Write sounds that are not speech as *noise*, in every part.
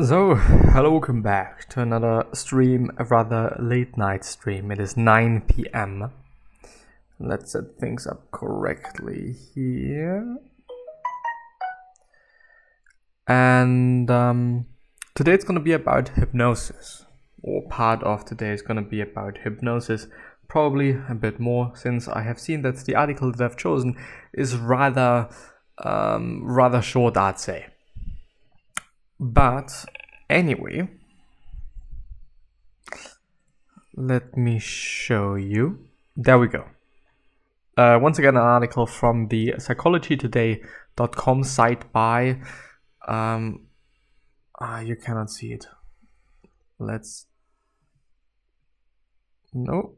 So, hello, welcome back to another stream, a rather late night stream. It is 9 p.m. Let's set things up correctly here. And um, today it's going to be about hypnosis, or part of today is going to be about hypnosis. Probably a bit more, since I have seen that the article that I've chosen is rather, um, rather short, I'd say. But anyway, let me show you. There we go. Uh, once again, an article from the psychologytoday.com site by. Um, ah, you cannot see it. Let's. No.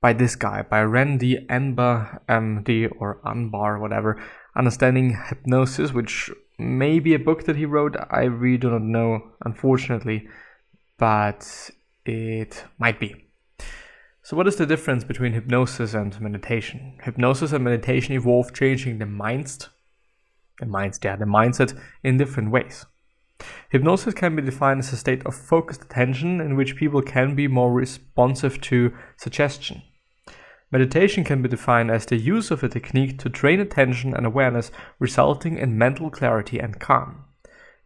By this guy, by Randy Anbar, MD, or Anbar, whatever. Understanding Hypnosis, which may be a book that he wrote. I really do not know, unfortunately, but it might be. So, what is the difference between hypnosis and meditation? Hypnosis and meditation involve changing the mindset, the mindset, yeah, the mindset in different ways. Hypnosis can be defined as a state of focused attention in which people can be more responsive to suggestion. Meditation can be defined as the use of a technique to train attention and awareness, resulting in mental clarity and calm.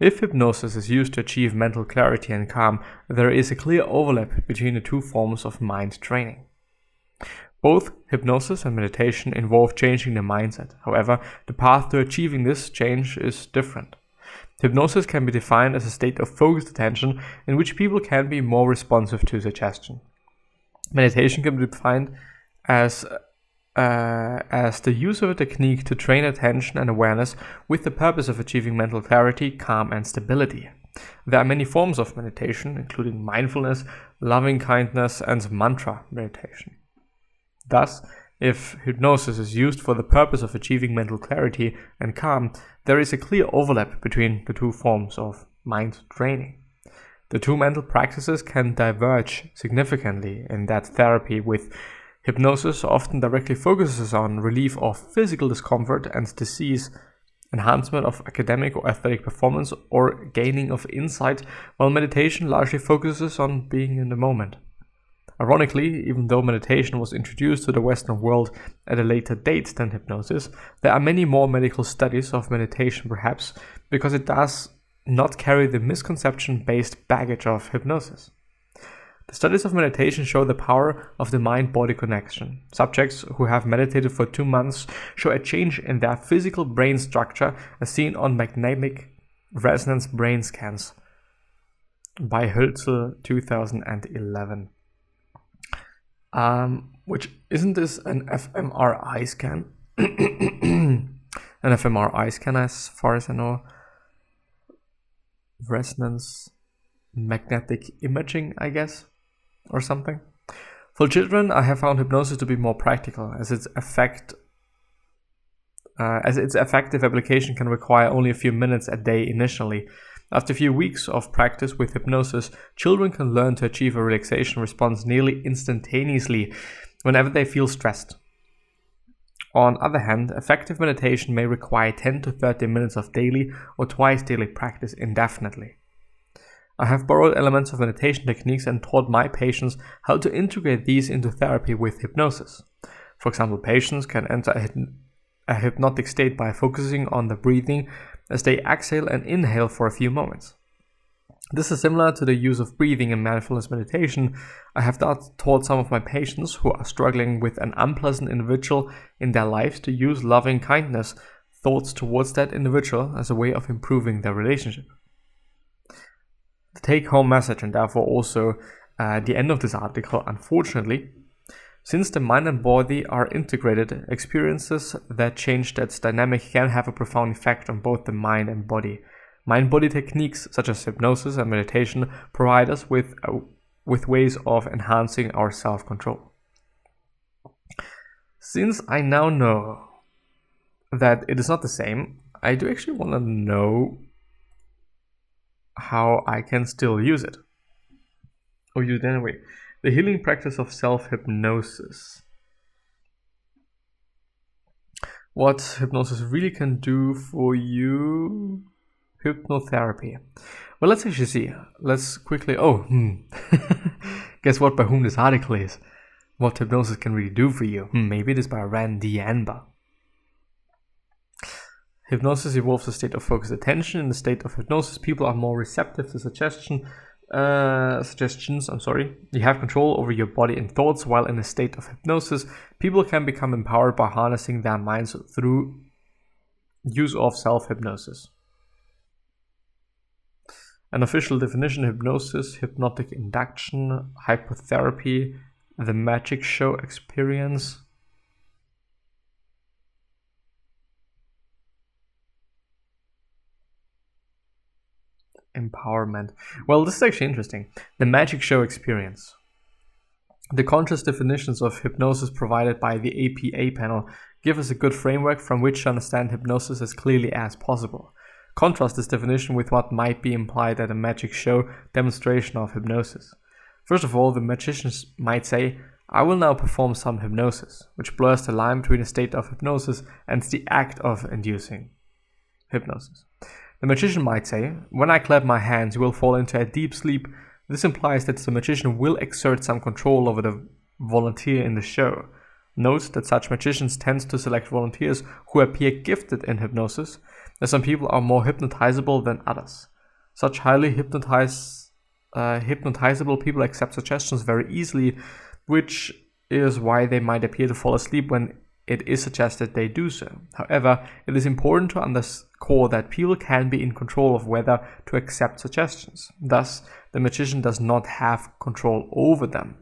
If hypnosis is used to achieve mental clarity and calm, there is a clear overlap between the two forms of mind training. Both hypnosis and meditation involve changing the mindset. However, the path to achieving this change is different. Hypnosis can be defined as a state of focused attention in which people can be more responsive to suggestion. Meditation can be defined as uh, as the use of a technique to train attention and awareness with the purpose of achieving mental clarity, calm, and stability. There are many forms of meditation, including mindfulness, loving kindness, and mantra meditation. Thus, if hypnosis is used for the purpose of achieving mental clarity and calm, there is a clear overlap between the two forms of mind training. The two mental practices can diverge significantly in that therapy with Hypnosis often directly focuses on relief of physical discomfort and disease, enhancement of academic or athletic performance, or gaining of insight, while meditation largely focuses on being in the moment. Ironically, even though meditation was introduced to the Western world at a later date than hypnosis, there are many more medical studies of meditation, perhaps because it does not carry the misconception based baggage of hypnosis. The studies of meditation show the power of the mind body connection. Subjects who have meditated for two months show a change in their physical brain structure as seen on magnetic resonance brain scans by Hölzel 2011. Um, which isn't this an fMRI scan? *coughs* an fMRI scan, as far as I know. Resonance magnetic imaging, I guess or something. For children, I have found hypnosis to be more practical, as its effect, uh, as its effective application can require only a few minutes a day initially. After a few weeks of practice with hypnosis, children can learn to achieve a relaxation response nearly instantaneously whenever they feel stressed. On other hand, effective meditation may require 10 to 30 minutes of daily or twice daily practice indefinitely. I have borrowed elements of meditation techniques and taught my patients how to integrate these into therapy with hypnosis. For example, patients can enter a, a hypnotic state by focusing on the breathing as they exhale and inhale for a few moments. This is similar to the use of breathing in mindfulness meditation. I have taught some of my patients who are struggling with an unpleasant individual in their lives to use loving kindness thoughts towards that individual as a way of improving their relationship the take home message, and therefore also uh, the end of this article, unfortunately, since the mind and body are integrated, experiences that change that dynamic can have a profound effect on both the mind and body. Mind body techniques such as hypnosis and meditation provide us with, uh, with ways of enhancing our self control. Since I now know that it is not the same, I do actually want to know how I can still use it. Or use it anyway. The healing practice of self hypnosis. What hypnosis really can do for you. Hypnotherapy. Well, let's actually see. Let's quickly. Oh, hmm. *laughs* Guess what? By whom this article is? What hypnosis can really do for you? Hmm, maybe it is by Randy Anbar. Hypnosis involves a state of focused attention. In the state of hypnosis, people are more receptive to suggestion, uh, suggestions. I'm sorry. You have control over your body and thoughts. While in a state of hypnosis, people can become empowered by harnessing their minds through use of self hypnosis. An official definition hypnosis, hypnotic induction, hypotherapy, the magic show experience. Empowerment. Well, this is actually interesting. The magic show experience. The conscious definitions of hypnosis provided by the APA panel give us a good framework from which to understand hypnosis as clearly as possible. Contrast this definition with what might be implied at a magic show demonstration of hypnosis. First of all, the magicians might say, I will now perform some hypnosis, which blurs the line between a state of hypnosis and the act of inducing hypnosis. The magician might say, When I clap my hands, you will fall into a deep sleep. This implies that the magician will exert some control over the volunteer in the show. Note that such magicians tend to select volunteers who appear gifted in hypnosis as some people are more hypnotizable than others. Such highly hypnotize, uh, hypnotizable people accept suggestions very easily, which is why they might appear to fall asleep when it is suggested they do so. However, it is important to underscore that people can be in control of whether to accept suggestions. Thus, the magician does not have control over them.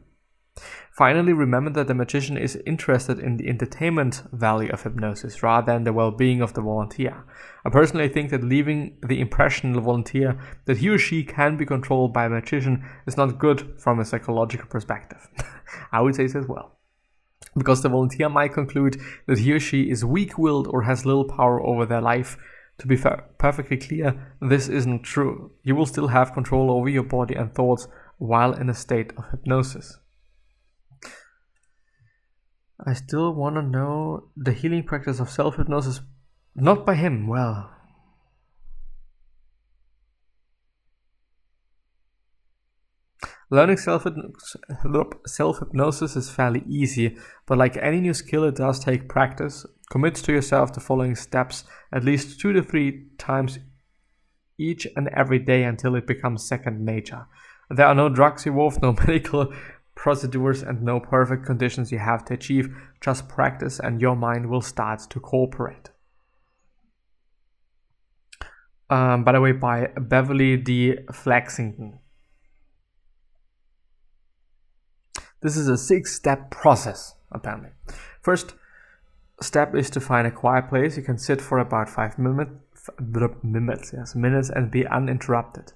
Finally, remember that the magician is interested in the entertainment value of hypnosis rather than the well being of the volunteer. I personally think that leaving the impression the volunteer that he or she can be controlled by a magician is not good from a psychological perspective. *laughs* I would say so as well. Because the volunteer might conclude that he or she is weak willed or has little power over their life. To be perfectly clear, this isn't true. You will still have control over your body and thoughts while in a state of hypnosis. I still want to know the healing practice of self hypnosis, not by him. Well, Learning self hypnosis is fairly easy, but like any new skill, it does take practice. Commit to yourself the following steps at least two to three times each and every day until it becomes second nature. There are no drugs involved, *laughs* no medical procedures and no perfect conditions you have to achieve. Just practice and your mind will start to cooperate. Um, by the way, by Beverly D. Flaxington. This is a six step process, apparently. First step is to find a quiet place. You can sit for about five minutes, minutes, yes, minutes and be uninterrupted.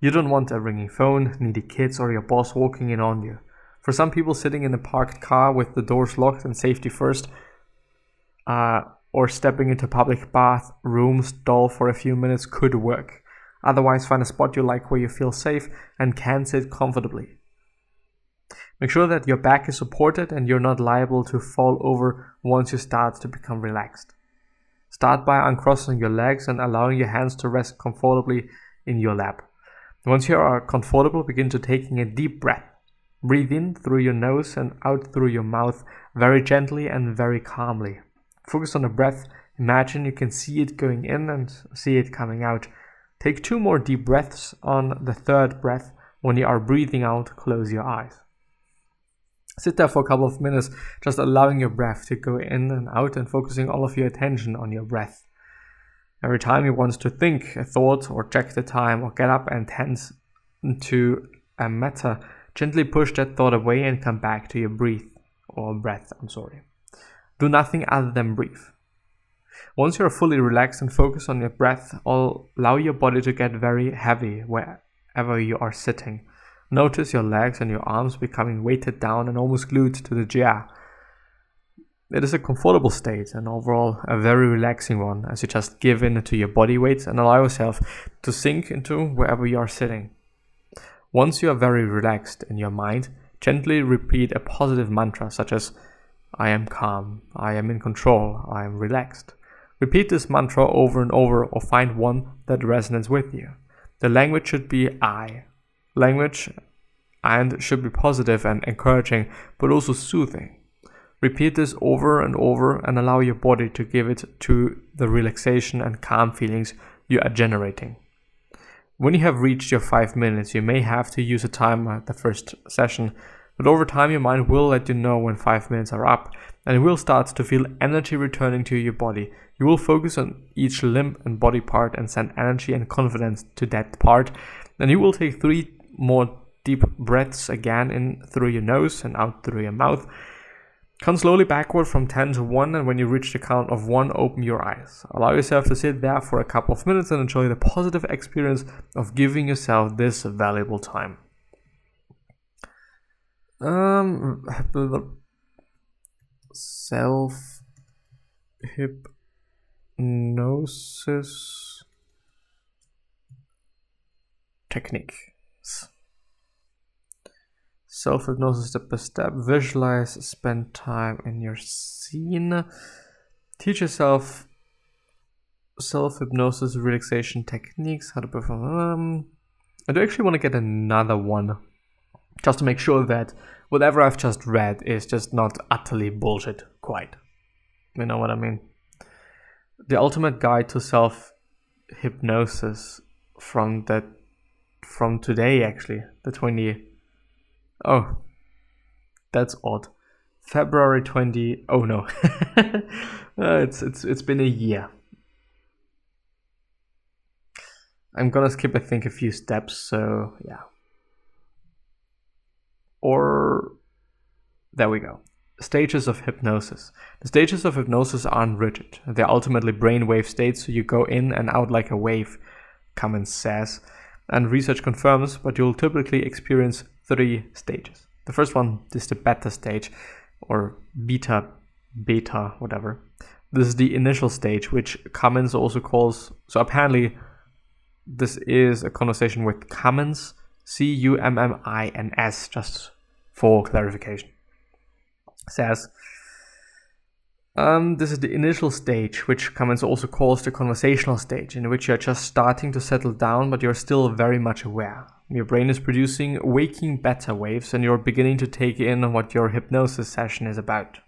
You don't want a ringing phone, needy kids, or your boss walking in on you. For some people, sitting in a parked car with the doors locked and safety first, uh, or stepping into public bath rooms stall for a few minutes could work. Otherwise, find a spot you like where you feel safe and can sit comfortably. Make sure that your back is supported and you're not liable to fall over once you start to become relaxed. Start by uncrossing your legs and allowing your hands to rest comfortably in your lap. Once you are comfortable, begin to taking a deep breath. Breathe in through your nose and out through your mouth very gently and very calmly. Focus on the breath. Imagine you can see it going in and see it coming out. Take two more deep breaths on the third breath. When you are breathing out, close your eyes. Sit there for a couple of minutes, just allowing your breath to go in and out and focusing all of your attention on your breath. Every time you want to think a thought or check the time or get up and tend to a matter, Gently push that thought away and come back to your breath or breath, I'm sorry. Do nothing other than breathe. Once you're fully relaxed and focused on your breath, allow your body to get very heavy wherever you are sitting. Notice your legs and your arms becoming weighted down and almost glued to the chair. It is a comfortable state and overall a very relaxing one as you just give in to your body weight and allow yourself to sink into wherever you are sitting. Once you are very relaxed in your mind, gently repeat a positive mantra such as I am calm, I am in control, I am relaxed. Repeat this mantra over and over or find one that resonates with you. The language should be I. Language and should be positive and encouraging, but also soothing. Repeat this over and over and allow your body to give it to the relaxation and calm feelings you are generating. When you have reached your five minutes, you may have to use a timer at the first session, but over time your mind will let you know when five minutes are up and you will start to feel energy returning to your body. You will focus on each limb and body part and send energy and confidence to that part. Then you will take three more deep breaths again in through your nose and out through your mouth. Come slowly backward from 10 to 1, and when you reach the count of 1, open your eyes. Allow yourself to sit there for a couple of minutes and enjoy the positive experience of giving yourself this valuable time. Um, self hypnosis techniques. Self hypnosis step by step. Visualize, spend time in your scene. Teach yourself self hypnosis relaxation techniques, how to perform. Um, I do actually want to get another one just to make sure that whatever I've just read is just not utterly bullshit, quite. You know what I mean? The ultimate guide to self hypnosis from that from today actually, the 20 Oh, that's odd. February 20. Oh no, *laughs* uh, it's it's it's been a year. I'm gonna skip I think a few steps. So yeah. Or there we go. Stages of hypnosis. The stages of hypnosis aren't rigid. They're ultimately brainwave states, so you go in and out like a wave, Cummins says. And research confirms, but you'll typically experience three stages. The first one is the beta stage or beta, beta, whatever. This is the initial stage, which Cummins also calls. So apparently, this is a conversation with Cummins, C U M M I N S, just for clarification. Says, um, this is the initial stage, which Cummins also calls the conversational stage, in which you're just starting to settle down, but you're still very much aware. Your brain is producing waking beta waves and you're beginning to take in what your hypnosis session is about.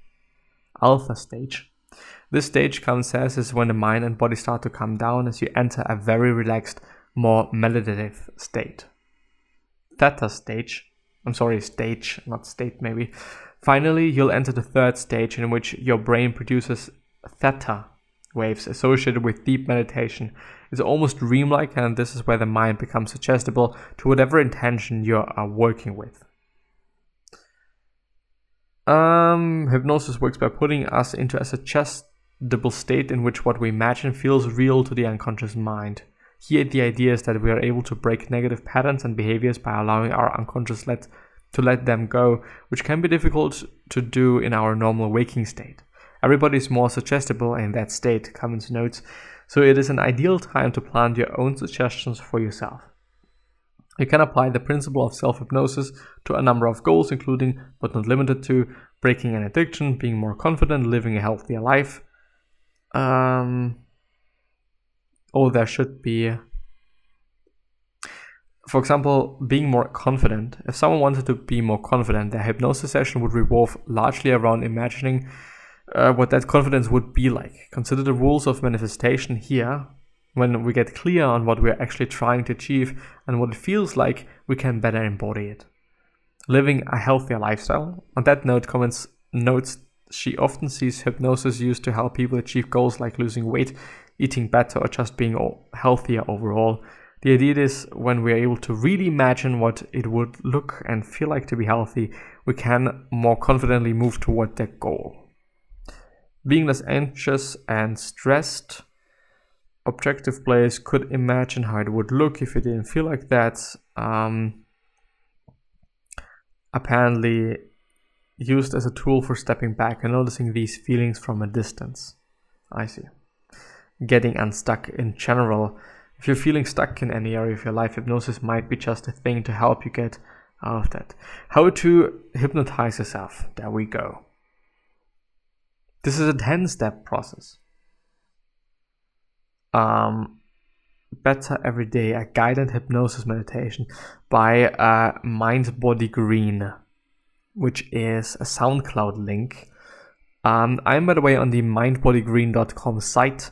Alpha stage. This stage, Cummins says, is when the mind and body start to calm down as you enter a very relaxed, more meditative state. Theta stage. I'm sorry, stage, not state maybe. Finally, you'll enter the third stage in which your brain produces theta waves associated with deep meditation is almost dreamlike, and this is where the mind becomes suggestible to whatever intention you are working with. Um, hypnosis works by putting us into a suggestible state in which what we imagine feels real to the unconscious mind. Here, the idea is that we are able to break negative patterns and behaviors by allowing our unconscious let, to let them go, which can be difficult to do in our normal waking state. Everybody is more suggestible in that state, Cummins notes, so it is an ideal time to plant your own suggestions for yourself. You can apply the principle of self hypnosis to a number of goals, including, but not limited to, breaking an addiction, being more confident, living a healthier life. Um, oh, there should be, for example, being more confident. If someone wanted to be more confident, their hypnosis session would revolve largely around imagining uh, what that confidence would be like. Consider the rules of manifestation here. When we get clear on what we're actually trying to achieve and what it feels like, we can better embody it. Living a healthier lifestyle. On that note, Cummins notes she often sees hypnosis used to help people achieve goals like losing weight, eating better, or just being healthier overall. The idea is when we're able to really imagine what it would look and feel like to be healthy, we can more confidently move toward that goal being less anxious and stressed. Objective players could imagine how it would look if it didn't feel like that. Um, apparently, used as a tool for stepping back and noticing these feelings from a distance. I see. Getting unstuck in general. If you're feeling stuck in any area of your life, hypnosis might be just a thing to help you get out of that. How to hypnotize yourself. There we go. This is a 10 step process. um, Better Every Day, a guided hypnosis meditation by uh, Mind Body Green, which is a SoundCloud link. Um, I'm, by the way, on the mindbodygreen.com site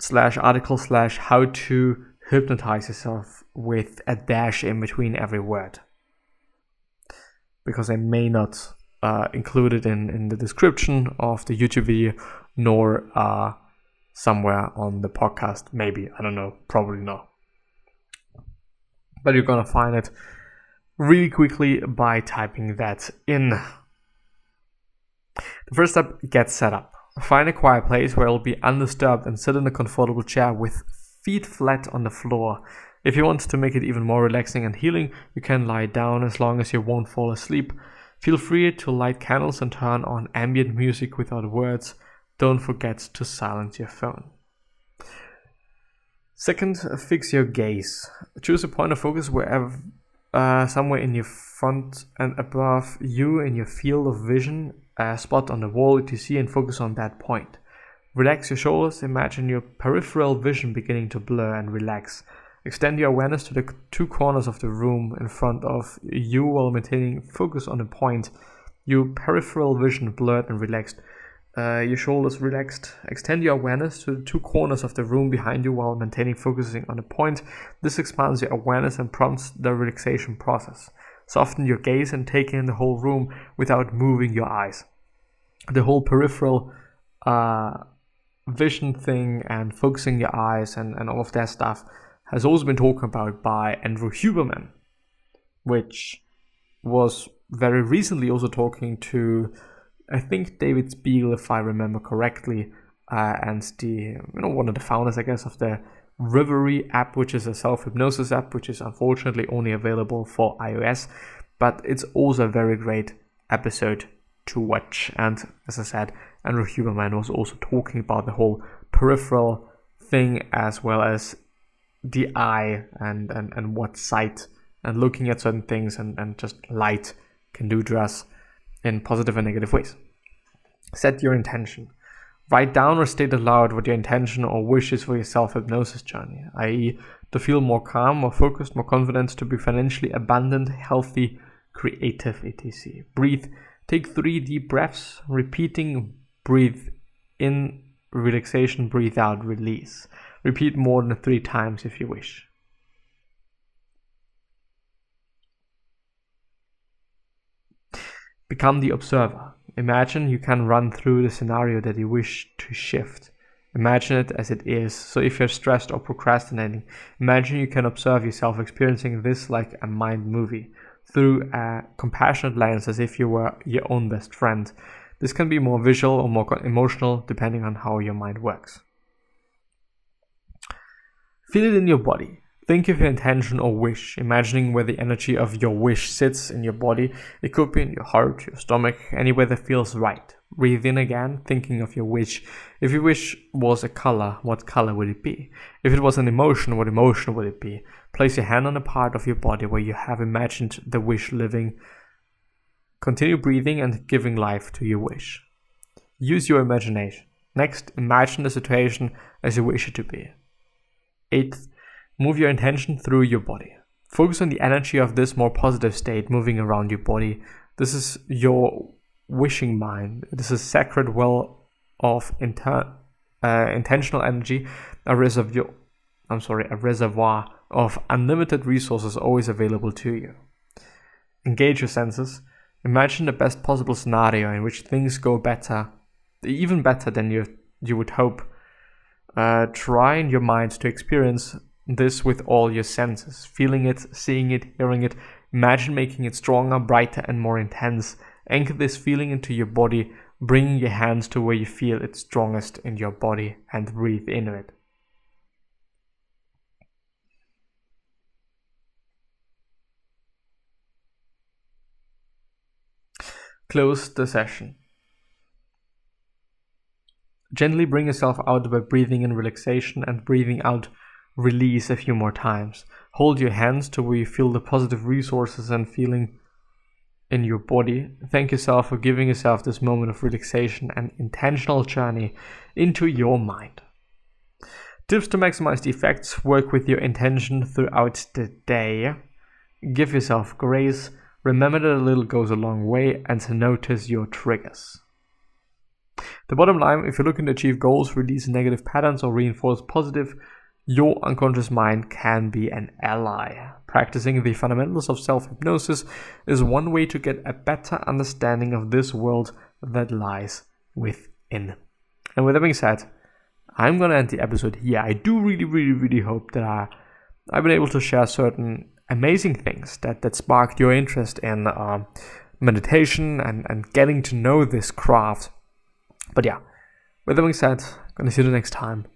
slash article slash how to hypnotize yourself with a dash in between every word. Because I may not uh, include it in, in the description of the YouTube video, nor uh, somewhere on the podcast. Maybe. I don't know. Probably not. But you're to find it really quickly by typing that in. The first step get set up. Find a quiet place where you'll be undisturbed and sit in a comfortable chair with feet flat on the floor. If you want to make it even more relaxing and healing, you can lie down as long as you won't fall asleep. Feel free to light candles and turn on ambient music without words. Don't forget to silence your phone. Second, fix your gaze. Choose a point of focus wherever, uh, somewhere in your front and above you in your field of vision, a spot on the wall that you see, and focus on that point. Relax your shoulders. Imagine your peripheral vision beginning to blur and relax. Extend your awareness to the two corners of the room in front of you while maintaining focus on a point. Your peripheral vision blurred and relaxed. Uh, your shoulders relaxed. Extend your awareness to the two corners of the room behind you while maintaining focusing on a point. This expands your awareness and prompts the relaxation process. Soften your gaze and take in the whole room without moving your eyes. The whole peripheral uh, vision thing and focusing your eyes and, and all of that stuff has also been talked about by Andrew Huberman, which was very recently also talking to I think David Spiegel, if I remember correctly, uh, and the you know one of the founders, I guess, of the Reveri app, which is a self hypnosis app, which is unfortunately only available for iOS, but it's also a very great episode to watch. And as I said, Andrew Huberman was also talking about the whole peripheral thing as well as the eye and, and, and what sight and looking at certain things and, and just light can do to us in positive and negative ways. Set your intention. Write down or state aloud what your intention or wish is for your self hypnosis journey, i.e., to feel more calm, more focused, more confident, to be financially abundant, healthy, creative, etc. Breathe. Take three deep breaths, repeating breathe in relaxation, breathe out, release. Repeat more than three times if you wish. Become the observer. Imagine you can run through the scenario that you wish to shift. Imagine it as it is. So if you're stressed or procrastinating, imagine you can observe yourself experiencing this like a mind movie through a compassionate lens as if you were your own best friend. This can be more visual or more emotional depending on how your mind works. Feel it in your body. Think of your intention or wish, imagining where the energy of your wish sits in your body. It could be in your heart, your stomach, anywhere that feels right. Breathe in again, thinking of your wish. If your wish was a color, what color would it be? If it was an emotion, what emotion would it be? Place your hand on a part of your body where you have imagined the wish living. Continue breathing and giving life to your wish. Use your imagination. Next, imagine the situation as you wish it to be. Eighth, Move your intention through your body. Focus on the energy of this more positive state moving around your body. This is your wishing mind. This is sacred well of inter- uh, intentional energy, a reservoir. I'm sorry, a reservoir of unlimited resources always available to you. Engage your senses. Imagine the best possible scenario in which things go better, even better than you you would hope. Uh, try in your mind to experience this with all your senses, feeling it, seeing it, hearing it. Imagine making it stronger, brighter, and more intense. Anchor this feeling into your body, bringing your hands to where you feel it strongest in your body and breathe into it. Close the session. Gently bring yourself out by breathing in relaxation and breathing out release a few more times. Hold your hands to where you feel the positive resources and feeling in your body. Thank yourself for giving yourself this moment of relaxation and intentional journey into your mind. Tips to maximize the effects work with your intention throughout the day. Give yourself grace. Remember that a little goes a long way and to notice your triggers. The bottom line if you're looking to achieve goals, release negative patterns, or reinforce positive, your unconscious mind can be an ally. Practicing the fundamentals of self hypnosis is one way to get a better understanding of this world that lies within. And with that being said, I'm gonna end the episode here. I do really, really, really hope that I, I've been able to share certain amazing things that, that sparked your interest in uh, meditation and, and getting to know this craft. But yeah, with that being said, I'm gonna see you the next time.